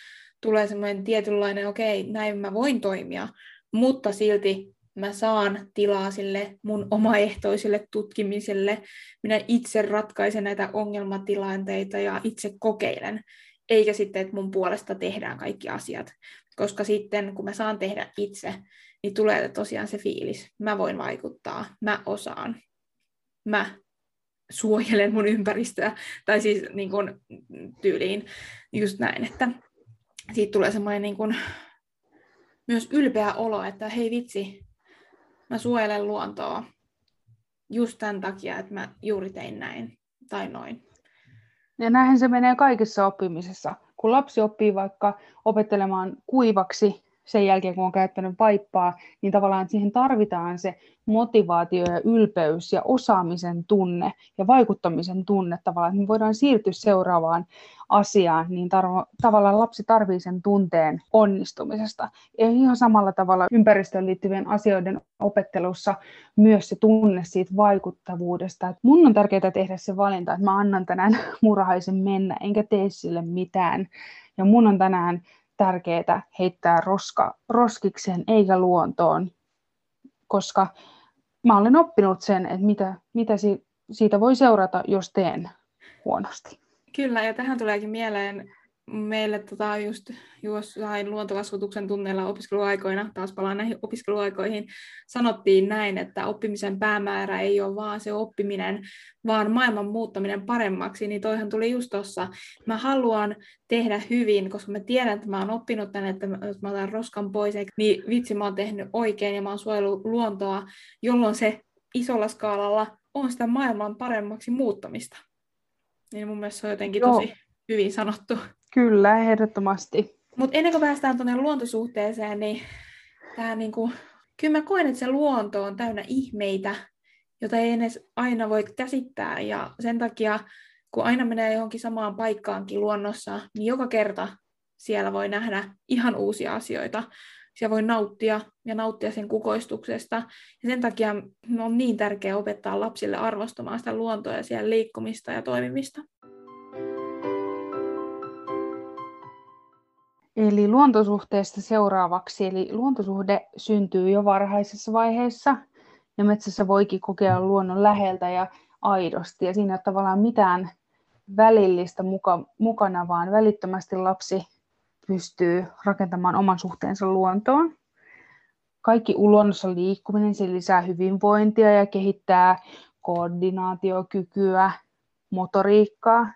tulee semmoinen tietynlainen, okei, okay, näin mä voin toimia, mutta silti mä saan tilaa sille mun omaehtoiselle tutkimiselle, minä itse ratkaisen näitä ongelmatilanteita ja itse kokeilen, eikä sitten, että mun puolesta tehdään kaikki asiat. Koska sitten, kun mä saan tehdä itse, niin tulee tosiaan se fiilis, mä voin vaikuttaa, mä osaan, mä suojelen mun ympäristöä, tai siis niin kuin, tyyliin just näin, että siitä tulee semmoinen niin kuin, myös ylpeä olo, että hei vitsi, mä suojelen luontoa just tämän takia, että mä juuri tein näin tai noin. Ja näinhän se menee kaikessa oppimisessa. Kun lapsi oppii vaikka opettelemaan kuivaksi sen jälkeen, kun on käyttänyt vaippaa, niin tavallaan siihen tarvitaan se motivaatio ja ylpeys ja osaamisen tunne ja vaikuttamisen tunne tavallaan, että me voidaan siirtyä seuraavaan asiaan, niin tarvo, tavallaan lapsi tarvitsee sen tunteen onnistumisesta. Ja ihan samalla tavalla ympäristöön liittyvien asioiden opettelussa myös se tunne siitä vaikuttavuudesta. Että mun on tärkeää tehdä se valinta, että mä annan tänään <laughs> murhaisen mennä, enkä tee sille mitään. Ja mun on tänään tärkeää heittää roska, roskikseen eikä luontoon, koska mä olen oppinut sen, että mitä, mitä siitä voi seurata, jos teen huonosti. Kyllä, ja tähän tuleekin mieleen meille tota, just jossain luontokasvatuksen tunneilla opiskeluaikoina, taas palaan näihin opiskeluaikoihin, sanottiin näin, että oppimisen päämäärä ei ole vaan se oppiminen, vaan maailman muuttaminen paremmaksi, niin toihan tuli just tuossa. Mä haluan tehdä hyvin, koska mä tiedän, että mä oon oppinut tänne, että jos mä otan roskan pois, niin vitsi mä oon tehnyt oikein ja mä oon suojellut luontoa, jolloin se isolla skaalalla on sitä maailman paremmaksi muuttamista. Niin mun mielestä se on jotenkin Joo. tosi hyvin sanottu. Kyllä, ehdottomasti. Mutta ennen kuin päästään tuonne luontosuhteeseen, niin tää niinku, kyllä mä koen, että se luonto on täynnä ihmeitä, jota ei edes aina voi käsittää. Ja sen takia, kun aina menee johonkin samaan paikkaankin luonnossa, niin joka kerta siellä voi nähdä ihan uusia asioita. Siellä voi nauttia ja nauttia sen kukoistuksesta. Ja sen takia on niin tärkeää opettaa lapsille arvostamaan sitä luontoa ja siellä liikkumista ja toimimista. Eli luontosuhteesta seuraavaksi. Eli luontosuhde syntyy jo varhaisessa vaiheessa ja metsässä voikin kokea luonnon läheltä ja aidosti. Ja siinä ei ole tavallaan mitään välillistä muka, mukana, vaan välittömästi lapsi pystyy rakentamaan oman suhteensa luontoon. Kaikki luonnossa liikkuminen se lisää hyvinvointia ja kehittää koordinaatiokykyä, motoriikkaa.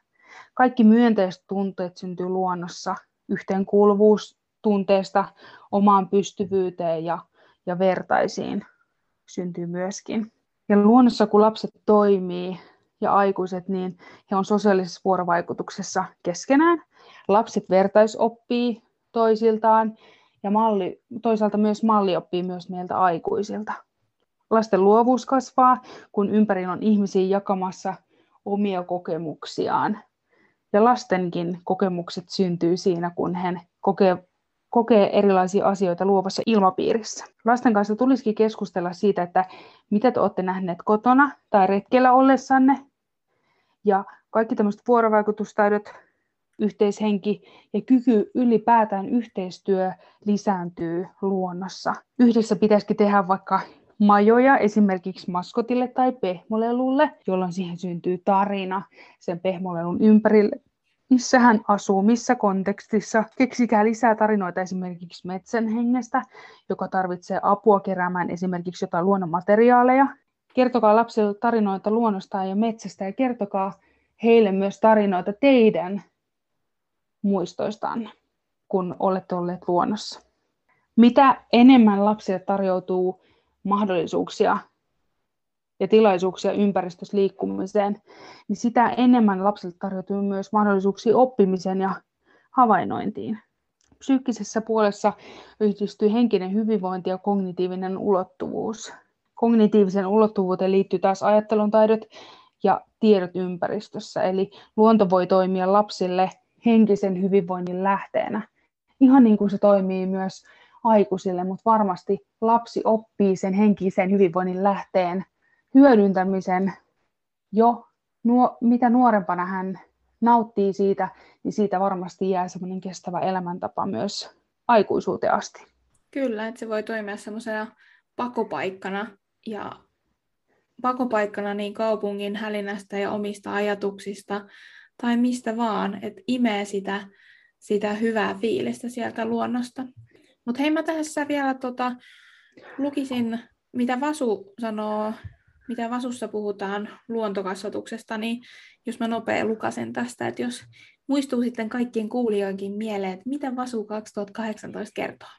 Kaikki myönteiset tunteet syntyy luonnossa yhteenkuuluvuus tunteesta omaan pystyvyyteen ja, ja vertaisiin syntyy myöskin. Ja luonnossa, kun lapset toimii ja aikuiset, niin he on sosiaalisessa vuorovaikutuksessa keskenään. Lapset vertaisoppii toisiltaan ja malli, toisaalta myös malli oppii myös meiltä aikuisilta. Lasten luovuus kasvaa, kun ympärillä on ihmisiä jakamassa omia kokemuksiaan ja lastenkin kokemukset syntyy siinä, kun he kokee, kokee erilaisia asioita luovassa ilmapiirissä. Lasten kanssa tulisikin keskustella siitä, että mitä te olette nähneet kotona tai retkellä ollessanne. Ja kaikki tämmöiset vuorovaikutustaidot, yhteishenki ja kyky ylipäätään yhteistyö lisääntyy luonnossa. Yhdessä pitäisikin tehdä vaikka majoja esimerkiksi maskotille tai pehmolelulle, jolloin siihen syntyy tarina sen pehmolelun ympärille missä hän asuu, missä kontekstissa. Keksikää lisää tarinoita esimerkiksi metsän hengestä, joka tarvitsee apua keräämään esimerkiksi jotain luonnonmateriaaleja. Kertokaa lapsille tarinoita luonnosta ja metsästä ja kertokaa heille myös tarinoita teidän muistoistaan, kun olette olleet luonnossa. Mitä enemmän lapsille tarjoutuu mahdollisuuksia ja tilaisuuksia ympäristössä liikkumiseen, niin sitä enemmän lapsille tarjoutuu myös mahdollisuuksia oppimiseen ja havainnointiin. Psyykkisessä puolessa yhdistyy henkinen hyvinvointi ja kognitiivinen ulottuvuus. Kognitiivisen ulottuvuuteen liittyy taas ajattelun taidot ja tiedot ympäristössä, eli luonto voi toimia lapsille henkisen hyvinvoinnin lähteenä, ihan niin kuin se toimii myös aikuisille, mutta varmasti lapsi oppii sen henkisen hyvinvoinnin lähteen hyödyntämisen jo, nuo, mitä nuorempana hän nauttii siitä, niin siitä varmasti jää semmoinen kestävä elämäntapa myös aikuisuuteen asti. Kyllä, että se voi toimia semmoisena pakopaikkana ja pakopaikkana niin kaupungin hälinästä ja omista ajatuksista tai mistä vaan, että imee sitä, sitä hyvää fiilistä sieltä luonnosta. Mutta hei, mä tässä vielä tota, lukisin, mitä Vasu sanoo mitä Vasussa puhutaan luontokasvatuksesta, niin jos mä nopea lukasen tästä, että jos muistuu sitten kaikkien kuulijoinkin mieleen, että mitä Vasu 2018 kertoo.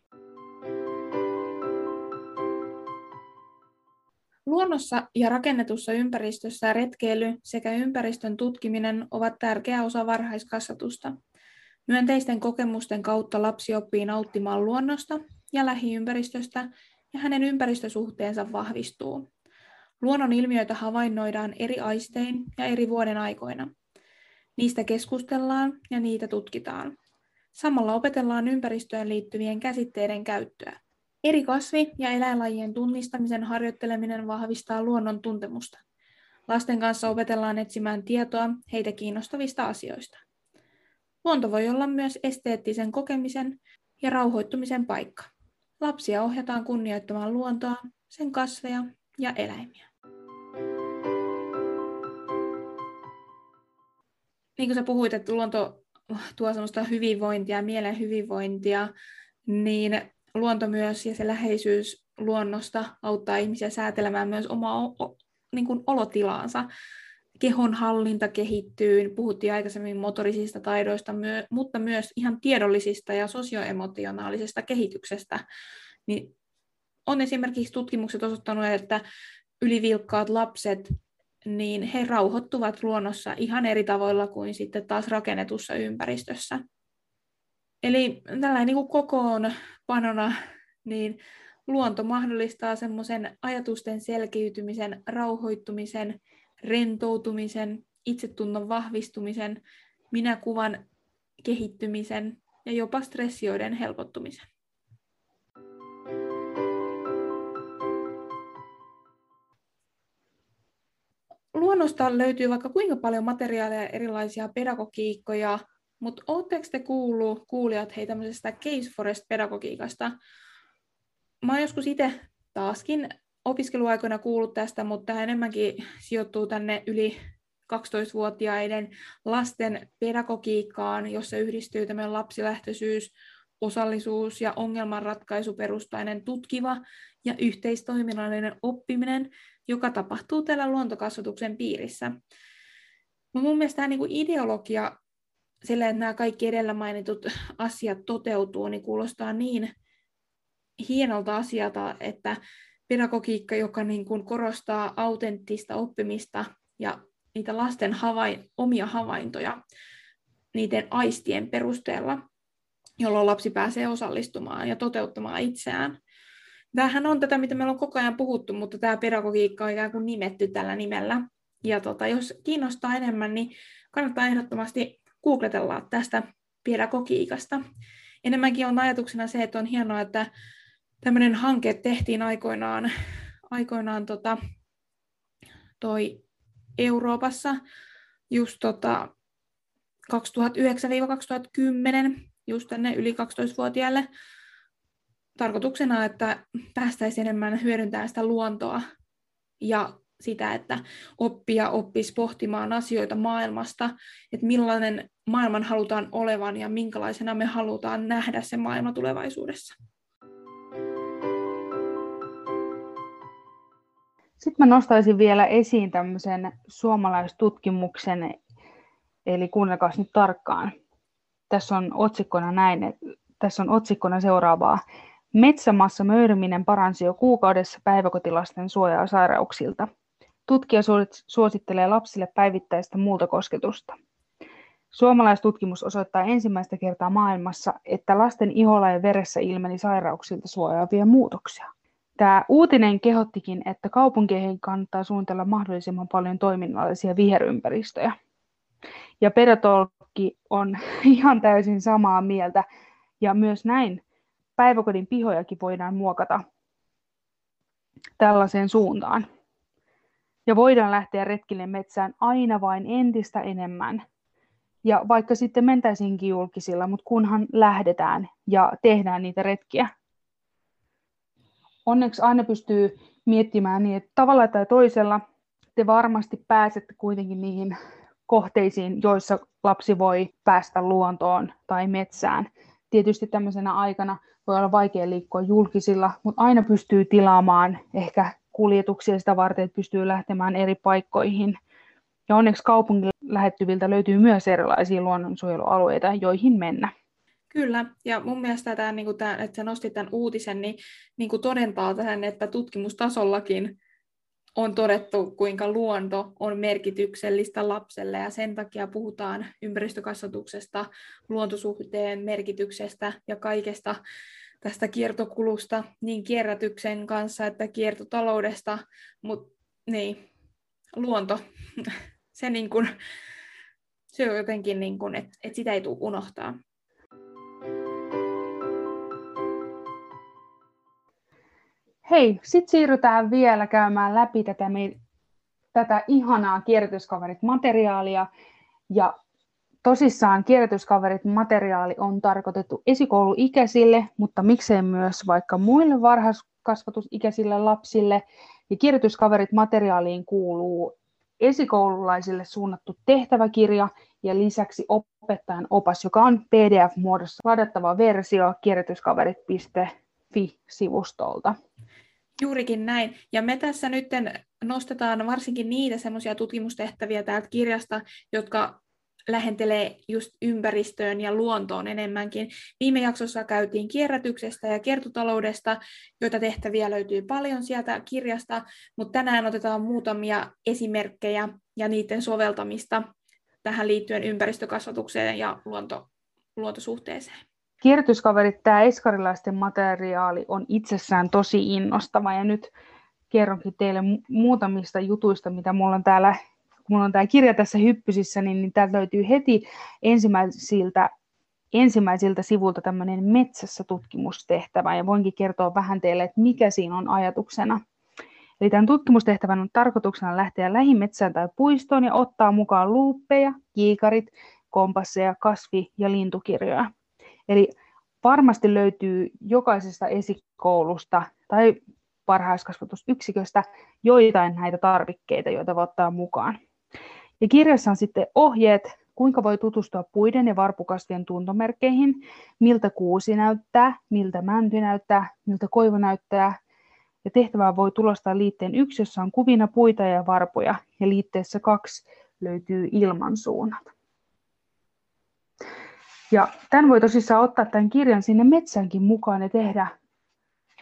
Luonnossa ja rakennetussa ympäristössä retkeily sekä ympäristön tutkiminen ovat tärkeä osa varhaiskasvatusta. Myönteisten kokemusten kautta lapsi oppii nauttimaan luonnosta ja lähiympäristöstä ja hänen ympäristösuhteensa vahvistuu. Luonnon ilmiöitä havainnoidaan eri aistein ja eri vuoden aikoina. Niistä keskustellaan ja niitä tutkitaan. Samalla opetellaan ympäristöön liittyvien käsitteiden käyttöä. Eri kasvi- ja eläinlajien tunnistamisen harjoitteleminen vahvistaa luonnon tuntemusta. Lasten kanssa opetellaan etsimään tietoa heitä kiinnostavista asioista. Luonto voi olla myös esteettisen kokemisen ja rauhoittumisen paikka. Lapsia ohjataan kunnioittamaan luontoa, sen kasveja ja eläimiä. Niin kuin sä puhuit, että luonto tuo sellaista hyvinvointia, mielen hyvinvointia, niin luonto myös ja se läheisyys luonnosta auttaa ihmisiä säätelemään myös omaa niin kuin olotilaansa. Kehon hallinta kehittyy, puhuttiin aikaisemmin motorisista taidoista, mutta myös ihan tiedollisista ja sosioemotionaalisesta kehityksestä. Niin on esimerkiksi tutkimukset osoittanut, että ylivilkkaat lapset, niin he rauhoittuvat luonnossa ihan eri tavoilla kuin sitten taas rakennetussa ympäristössä. Eli tällainen niin kokoon panona, niin luonto mahdollistaa semmoisen ajatusten selkiytymisen, rauhoittumisen, rentoutumisen, itsetunnon vahvistumisen, minäkuvan kehittymisen ja jopa stressioiden helpottumisen. luonnosta löytyy vaikka kuinka paljon materiaaleja, erilaisia pedagogiikkoja, mutta oletteko te kuullut, kuulijat, hei tämmöisestä Case Forest-pedagogiikasta? Mä oon joskus itse taaskin opiskeluaikoina kuullut tästä, mutta tämä enemmänkin sijoittuu tänne yli 12-vuotiaiden lasten pedagogiikkaan, jossa yhdistyy tämmöinen lapsilähtöisyys, osallisuus ja ongelmanratkaisuperustainen tutkiva ja yhteistoiminnallinen oppiminen, joka tapahtuu täällä luontokasvatuksen piirissä. No mun mielestä tämä niin ideologia, sillä että nämä kaikki edellä mainitut asiat toteutuu, niin kuulostaa niin hienolta asialta, että pedagogiikka, joka niin kuin korostaa autenttista oppimista ja niitä lasten havain, omia havaintoja niiden aistien perusteella, jolloin lapsi pääsee osallistumaan ja toteuttamaan itseään. Tämähän on tätä, mitä meillä on koko ajan puhuttu, mutta tämä pedagogiikka on ikään kuin nimetty tällä nimellä. Ja tota, jos kiinnostaa enemmän, niin kannattaa ehdottomasti googletella tästä pedagogiikasta. enemmänkin on ajatuksena se, että on hienoa, että tämmöinen hanke tehtiin aikoinaan, aikoinaan tota, toi Euroopassa just tota 2009-2010 just tänne yli 12-vuotiaille tarkoituksena, että päästäisiin enemmän hyödyntämään sitä luontoa ja sitä, että oppia oppisi pohtimaan asioita maailmasta, että millainen maailman halutaan olevan ja minkälaisena me halutaan nähdä se maailma tulevaisuudessa. Sitten mä nostaisin vielä esiin tämmöisen suomalaistutkimuksen, eli kuunnelkaa nyt tarkkaan. Tässä on otsikkona näin, tässä on otsikkona seuraavaa. Metsämassa möyryminen paransi jo kuukaudessa päiväkotilasten suojaa sairauksilta. Tutkija suosittelee lapsille päivittäistä muuta kosketusta. Suomalaistutkimus osoittaa ensimmäistä kertaa maailmassa, että lasten iholla ja veressä ilmeni sairauksilta suojaavia muutoksia. Tämä uutinen kehottikin, että kaupunkeihin kannattaa suunnitella mahdollisimman paljon toiminnallisia viherympäristöjä. Ja pedagogki on <laughs> ihan täysin samaa mieltä, ja myös näin päiväkodin pihojakin voidaan muokata tällaiseen suuntaan. Ja voidaan lähteä retkille metsään aina vain entistä enemmän. Ja vaikka sitten mentäisinkin julkisilla, mutta kunhan lähdetään ja tehdään niitä retkiä. Onneksi aina pystyy miettimään niin, että tavalla tai toisella te varmasti pääsette kuitenkin niihin kohteisiin, joissa lapsi voi päästä luontoon tai metsään. Tietysti tämmöisenä aikana voi olla vaikea liikkua julkisilla, mutta aina pystyy tilaamaan ehkä kuljetuksia sitä varten, että pystyy lähtemään eri paikkoihin. Ja onneksi kaupungin lähettyviltä löytyy myös erilaisia luonnonsuojelualueita, joihin mennä. Kyllä, ja mun mielestä tämä, niin kuin tämä että sä nostit tämän uutisen, niin, niin kuin todentaa tähän, että tutkimustasollakin on todettu, kuinka luonto on merkityksellistä lapselle, ja sen takia puhutaan ympäristökasvatuksesta, luontosuhteen merkityksestä ja kaikesta tästä kiertokulusta, niin kierrätyksen kanssa että kiertotaloudesta, mutta niin, luonto, <laughs> se, niin kun, se on jotenkin, niin kun, että et sitä ei tule unohtaa. Hei, sitten siirrytään vielä käymään läpi tätä, me, tätä ihanaa kierrätyskaverit-materiaalia. Ja tosissaan kierrätyskaverit materiaali on tarkoitettu esikouluikäisille, mutta miksei myös vaikka muille varhaiskasvatusikäisille lapsille. Ja kierrätyskaverit materiaaliin kuuluu esikoululaisille suunnattu tehtäväkirja ja lisäksi opettajan opas, joka on PDF-muodossa ladattava versio kierrätyskaverit.fi-sivustolta. Juurikin näin. Ja me tässä nyt nostetaan varsinkin niitä semmoisia tutkimustehtäviä täältä kirjasta, jotka lähentelee just ympäristöön ja luontoon enemmänkin. Viime jaksossa käytiin kierrätyksestä ja kiertotaloudesta, joita tehtäviä löytyy paljon sieltä kirjasta, mutta tänään otetaan muutamia esimerkkejä ja niiden soveltamista tähän liittyen ympäristökasvatukseen ja luonto, luontosuhteeseen. Kierrätyskaverit, tämä eskarilaisten materiaali on itsessään tosi innostava ja nyt kerronkin teille muutamista jutuista, mitä mulla on täällä kun mulla on tämä kirja tässä hyppysissä, niin, niin täältä löytyy heti ensimmäisiltä, ensimmäisiltä sivulta tämmöinen metsässä tutkimustehtävä, ja voinkin kertoa vähän teille, että mikä siinä on ajatuksena. Eli tämän tutkimustehtävän on tarkoituksena lähteä lähimetsään tai puistoon ja ottaa mukaan luuppeja, kiikarit, kompasseja, kasvi- ja lintukirjoja. Eli varmasti löytyy jokaisesta esikoulusta tai varhaiskasvatusyksiköstä joitain näitä tarvikkeita, joita voi ottaa mukaan. Ja kirjassa on sitten ohjeet, kuinka voi tutustua puiden ja varpukasvien tuntomerkkeihin, miltä kuusi näyttää, miltä mänty näyttää, miltä koivu näyttää. Ja tehtävää voi tulostaa liitteen yksi, jossa on kuvina puita ja varpuja, ja liitteessä kaksi löytyy ilmansuunnat. Ja tämän voi tosissaan ottaa tämän kirjan sinne metsänkin mukaan ja tehdä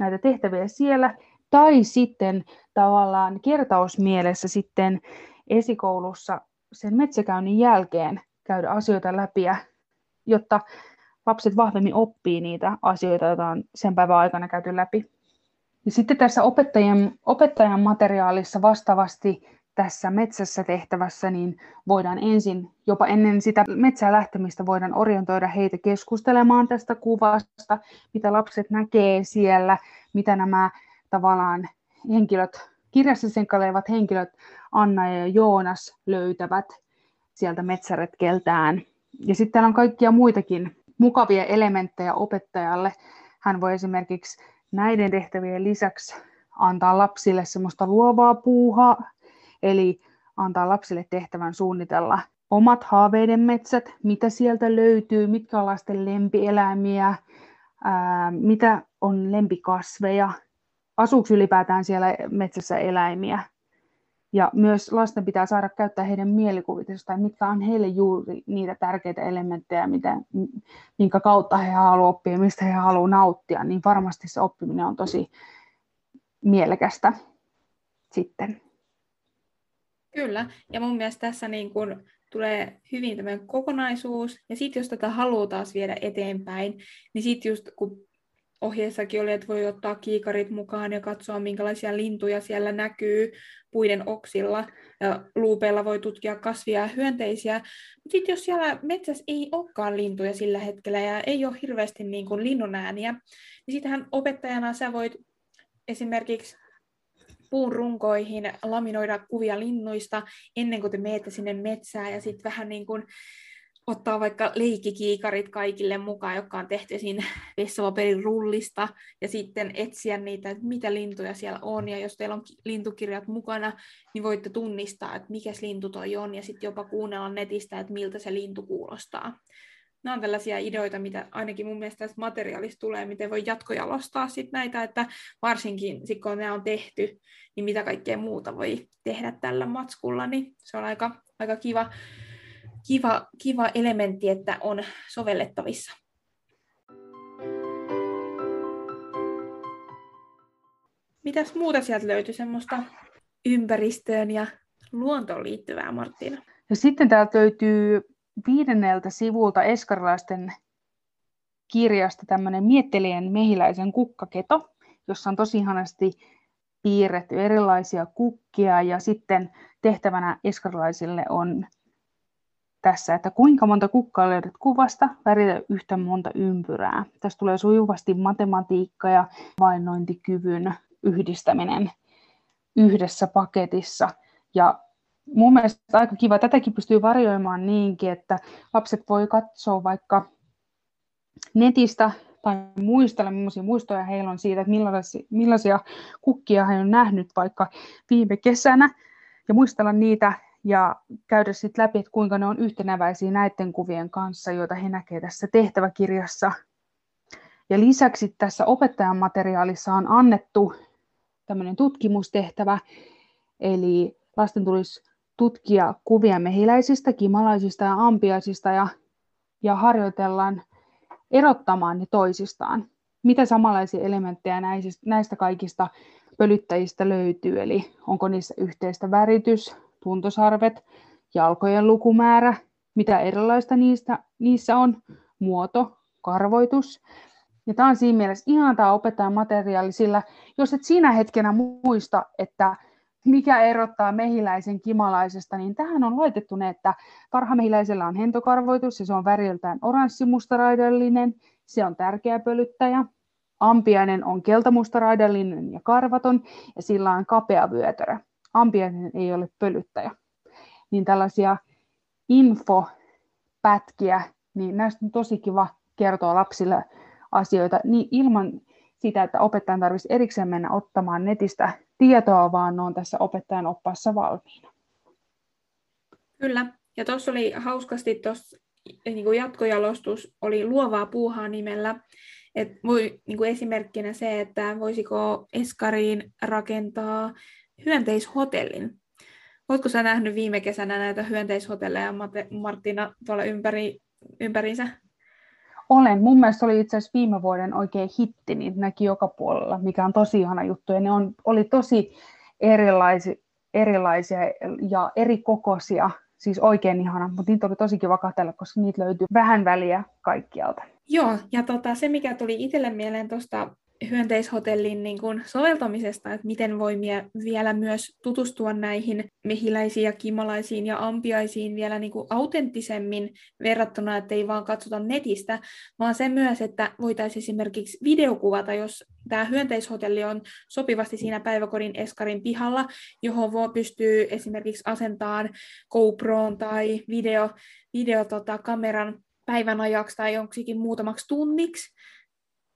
näitä tehtäviä siellä. Tai sitten tavallaan kertausmielessä sitten esikoulussa sen metsäkäynnin jälkeen käydä asioita läpi, jotta lapset vahvemmin oppii niitä asioita, joita on sen päivän aikana käyty läpi. Ja sitten tässä opettajan, opettajan materiaalissa vastaavasti tässä metsässä tehtävässä, niin voidaan ensin, jopa ennen sitä metsää lähtemistä, voidaan orientoida heitä keskustelemaan tästä kuvasta, mitä lapset näkee siellä, mitä nämä tavallaan henkilöt, kirjassa senkkailevat henkilöt, Anna ja Joonas, löytävät sieltä metsäretkeltään. Ja sitten täällä on kaikkia muitakin mukavia elementtejä opettajalle. Hän voi esimerkiksi näiden tehtävien lisäksi antaa lapsille semmoista luovaa puuhaa, eli antaa lapsille tehtävän suunnitella omat haaveiden metsät, mitä sieltä löytyy, mitkä on lasten lempieläimiä, ää, mitä on lempikasveja, asuuko ylipäätään siellä metsässä eläimiä. Ja myös lasten pitää saada käyttää heidän mielikuvitusta, mitkä on heille juuri niitä tärkeitä elementtejä, mitä, minkä kautta he haluavat oppia, mistä he haluavat nauttia, niin varmasti se oppiminen on tosi mielekästä sitten. Kyllä, ja mun mielestä tässä niin kun tulee hyvin tämmöinen kokonaisuus, ja sitten jos tätä haluaa taas viedä eteenpäin, niin sitten just kun ohjeessakin oli, että voi ottaa kiikarit mukaan ja katsoa, minkälaisia lintuja siellä näkyy puiden oksilla, ja luupeilla voi tutkia kasvia ja hyönteisiä, mutta sitten jos siellä metsässä ei olekaan lintuja sillä hetkellä ja ei ole hirveästi niin kuin linnun ääniä, niin sittenhän opettajana sä voit esimerkiksi puun runkoihin laminoida kuvia linnuista ennen kuin te menette sinne metsään ja sitten vähän niin kuin ottaa vaikka leikkikiikarit kaikille mukaan, jotka on tehty siinä vessapaperin rullista, ja sitten etsiä niitä, että mitä lintuja siellä on, ja jos teillä on lintukirjat mukana, niin voitte tunnistaa, että mikä lintu toi on, ja sitten jopa kuunnella netistä, että miltä se lintu kuulostaa nämä on tällaisia ideoita, mitä ainakin mun mielestä tästä materiaalista tulee, miten voi jatkojalostaa sit näitä, että varsinkin sit kun nämä on tehty, niin mitä kaikkea muuta voi tehdä tällä matskulla, niin se on aika, aika kiva, kiva, kiva elementti, että on sovellettavissa. Mitäs muuta sieltä löytyy semmoista ympäristöön ja luontoon liittyvää, Martina? Ja sitten täältä löytyy viidenneltä sivulta eskarilaisten kirjasta tämmöinen miettelijän mehiläisen kukkaketo, jossa on tosi ihanasti piirretty erilaisia kukkia ja sitten tehtävänä eskarilaisille on tässä, että kuinka monta kukkaa löydät kuvasta, väritä yhtä monta ympyrää. Tässä tulee sujuvasti matematiikka ja vainnointikyvyn yhdistäminen yhdessä paketissa. Ja mun mielestä aika kiva. Tätäkin pystyy varjoimaan niinkin, että lapset voi katsoa vaikka netistä tai muistella, millaisia muistoja heillä on siitä, että millaisia, millaisia kukkia he on nähnyt vaikka viime kesänä, ja muistella niitä ja käydä sitten läpi, että kuinka ne on yhtenäväisiä näiden kuvien kanssa, joita he näkevät tässä tehtäväkirjassa. Ja lisäksi tässä opettajan materiaalissa on annettu tämmöinen tutkimustehtävä, eli lasten tulisi tutkia kuvia mehiläisistä, kimalaisista ja ampiaisista ja, ja harjoitellaan erottamaan ne toisistaan. Mitä samanlaisia elementtejä näistä, kaikista pölyttäjistä löytyy, eli onko niissä yhteistä väritys, tuntosarvet, jalkojen lukumäärä, mitä erilaista niistä, niissä on, muoto, karvoitus. Ja tämä on siinä mielessä ihan tämä opettajan materiaali, sillä jos et siinä hetkenä muista, että mikä erottaa mehiläisen kimalaisesta, niin tähän on laitettu ne, että tarhamehiläisellä on hentokarvoitus ja se on väriltään oranssimustaraidollinen, se on tärkeä pölyttäjä. Ampiainen on keltamustaraidallinen ja karvaton ja sillä on kapea vyötärö. Ampiainen ei ole pölyttäjä. Niin tällaisia infopätkiä, niin näistä on tosi kiva kertoa lapsille asioita niin ilman sitä, että opettajan tarvitsisi erikseen mennä ottamaan netistä tietoa, vaan ne on tässä opettajan oppaassa valmiina. Kyllä, ja tuossa oli hauskasti tuossa niin kuin jatkojalostus oli luovaa puuhaa nimellä. Et voi, niin kuin esimerkkinä se, että voisiko Eskariin rakentaa hyönteishotellin. Oletko sä nähnyt viime kesänä näitä hyönteishotelleja, Martina, tuolla ympäri, ympärinsä? Olen. Mun mielestä oli itse asiassa viime vuoden oikein hitti, niin näki joka puolella, mikä on tosi ihana juttu. Ja ne on, oli tosi erilaisia, erilaisia ja eri kokoisia, siis oikein ihana, mutta niitä oli tosi kiva katsella, koska niitä löytyy vähän väliä kaikkialta. Joo, ja tota, se mikä tuli itselle mieleen tuosta hyönteishotellin niin kuin soveltamisesta, että miten voi vielä myös tutustua näihin mehiläisiin ja kimalaisiin ja ampiaisiin vielä niin kuin autenttisemmin verrattuna, että ei vaan katsota netistä, vaan se myös, että voitaisiin esimerkiksi videokuvata, jos tämä hyönteishotelli on sopivasti siinä päiväkodin eskarin pihalla, johon voi pystyy esimerkiksi asentamaan GoProon tai video, video tota, kameran päivän ajaksi tai jonksikin muutamaksi tunniksi,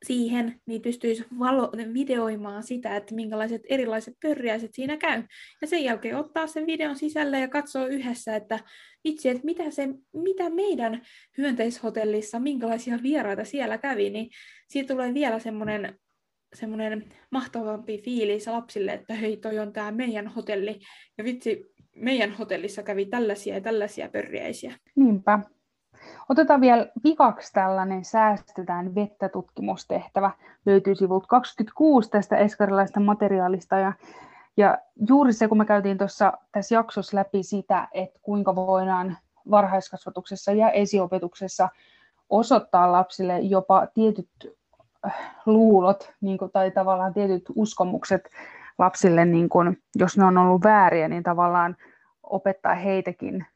siihen, niin pystyisi valo- videoimaan sitä, että minkälaiset erilaiset pörriäiset siinä käy. Ja sen jälkeen ottaa sen videon sisälle ja katsoa yhdessä, että vitsi, että mitä, se, mitä meidän hyönteishotellissa, minkälaisia vieraita siellä kävi, niin siitä tulee vielä semmoinen semmoinen mahtavampi fiilis lapsille, että hei, toi on tämä meidän hotelli, ja vitsi, meidän hotellissa kävi tällaisia ja tällaisia pörriäisiä. Niinpä. Otetaan vielä vikaksi tällainen Säästetään vettä tutkimustehtävä. Löytyy sivulta 26 tästä eskarilaista materiaalista. Ja, ja juuri se, kun me käytiin tuossa tässä jaksossa läpi sitä, että kuinka voidaan varhaiskasvatuksessa ja esiopetuksessa osoittaa lapsille jopa tietyt äh, luulot niin kuin, tai tavallaan tietyt uskomukset lapsille, niin kuin, jos ne on ollut vääriä, niin tavallaan opettaa heitäkin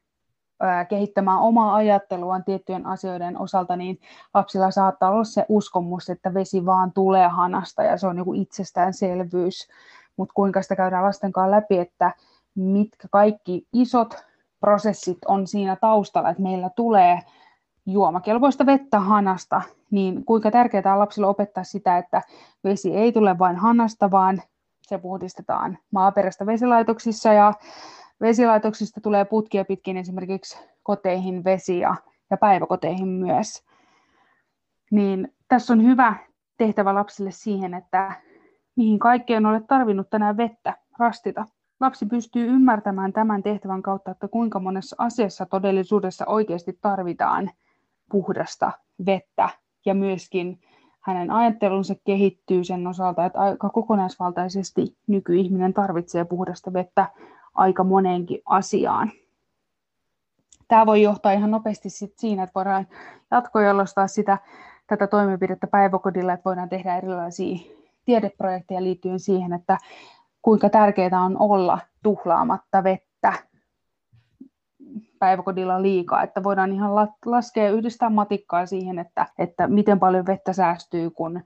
kehittämään omaa ajatteluaan tiettyjen asioiden osalta, niin lapsilla saattaa olla se uskomus, että vesi vaan tulee hanasta ja se on joku itsestäänselvyys. Mutta kuinka sitä käydään lasten kanssa läpi, että mitkä kaikki isot prosessit on siinä taustalla, että meillä tulee juomakelpoista vettä hanasta, niin kuinka tärkeää on lapsille opettaa sitä, että vesi ei tule vain hanasta, vaan se puhdistetaan maaperästä vesilaitoksissa ja Vesilaitoksista tulee putkia pitkin esimerkiksi koteihin vesi ja, ja päiväkoteihin myös. Niin tässä on hyvä tehtävä lapsille siihen, että mihin kaikkeen olet tarvinnut tänään vettä, rastita. Lapsi pystyy ymmärtämään tämän tehtävän kautta, että kuinka monessa asiassa todellisuudessa oikeasti tarvitaan puhdasta vettä ja myöskin hänen ajattelunsa kehittyy sen osalta, että aika kokonaisvaltaisesti nykyihminen tarvitsee puhdasta vettä aika moneenkin asiaan. Tämä voi johtaa ihan nopeasti sit siinä, että voidaan jatkojalostaa sitä, tätä toimenpidettä päiväkodilla, että voidaan tehdä erilaisia tiedeprojekteja liittyen siihen, että kuinka tärkeää on olla tuhlaamatta vettä päiväkodilla liikaa, että voidaan ihan laskea yhdistää matikkaa siihen, että, että miten paljon vettä säästyy, kun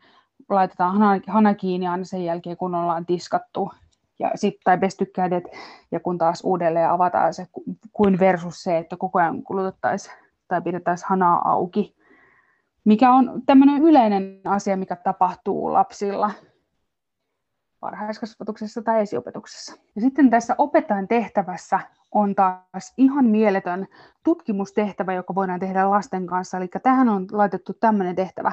laitetaan hana kiinni aina sen jälkeen, kun ollaan tiskattu ja sit, tai pesty kädet, ja kun taas uudelleen avataan se kuin versus se, että koko ajan kulutettaisiin tai pidettäisiin hanaa auki, mikä on tämmöinen yleinen asia, mikä tapahtuu lapsilla varhaiskasvatuksessa tai esiopetuksessa. Ja sitten tässä opettajan tehtävässä on taas ihan mieletön tutkimustehtävä, joka voidaan tehdä lasten kanssa. Eli tähän on laitettu tämmöinen tehtävä.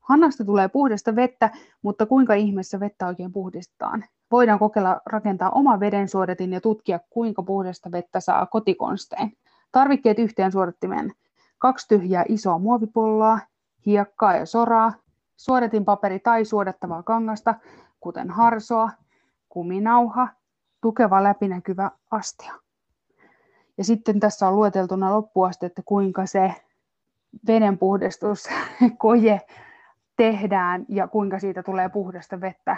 Hannasta tulee puhdasta vettä, mutta kuinka ihmeessä vettä oikein puhdistetaan? Voidaan kokeilla rakentaa oma vedensuodatin ja tutkia, kuinka puhdasta vettä saa kotikonstein. Tarvikkeet yhteen suodattimeen. Kaksi tyhjää isoa muovipulloa, hiekkaa ja soraa, suodatinpaperi tai suodattavaa kangasta, kuten harsoa, kuminauha, tukeva läpinäkyvä astia. Ja sitten tässä on lueteltuna loppuasti, että kuinka se vedenpuhdistus <laughs> koje tehdään ja kuinka siitä tulee puhdasta vettä.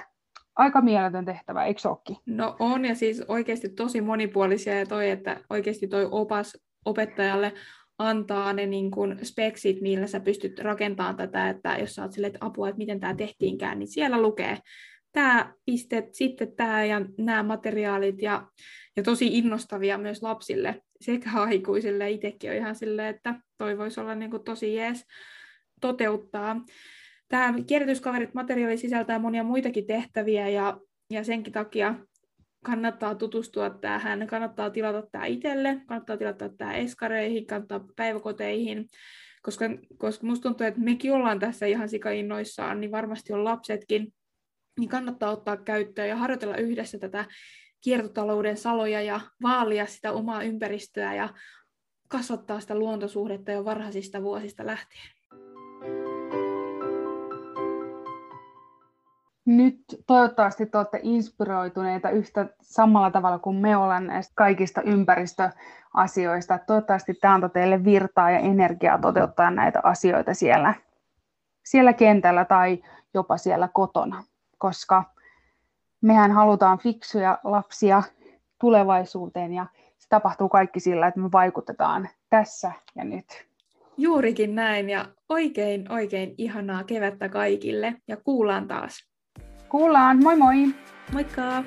Aika mieletön tehtävä, eikö olekin? No on, ja siis oikeasti tosi monipuolisia, ja toi, että oikeasti toi opas opettajalle antaa ne niin kuin speksit, millä sä pystyt rakentamaan tätä, että jos sä oot silleen, että apua, että miten tämä tehtiinkään, niin siellä lukee tämä piste, sitten tämä ja nämä materiaalit, ja, ja tosi innostavia myös lapsille sekä <laughs> aikuisille. Itsekin on ihan silleen, että toi voisi olla niin kuin tosi jees toteuttaa. Tämä kierrätyskaverit materiaali sisältää monia muitakin tehtäviä ja, ja senkin takia kannattaa tutustua tähän, kannattaa tilata tämä itselle, kannattaa tilata tämä eskareihin, kannattaa päiväkoteihin, koska, koska musta tuntuu, että mekin ollaan tässä ihan sikainnoissaan, niin varmasti on lapsetkin, niin kannattaa ottaa käyttöön ja harjoitella yhdessä tätä kiertotalouden saloja ja vaalia sitä omaa ympäristöä ja kasvattaa sitä luontosuhdetta jo varhaisista vuosista lähtien. Nyt toivottavasti te olette inspiroituneita yhtä samalla tavalla kuin me ollaan näistä kaikista ympäristöasioista. Toivottavasti tämä antaa teille virtaa ja energiaa toteuttaa näitä asioita siellä, siellä kentällä tai jopa siellä kotona, koska mehän halutaan fiksuja lapsia tulevaisuuteen ja se tapahtuu kaikki sillä, että me vaikutetaan tässä ja nyt. Juurikin näin ja oikein oikein ihanaa kevättä kaikille ja kuullaan taas. Kuullaan, moi moi! Moikka!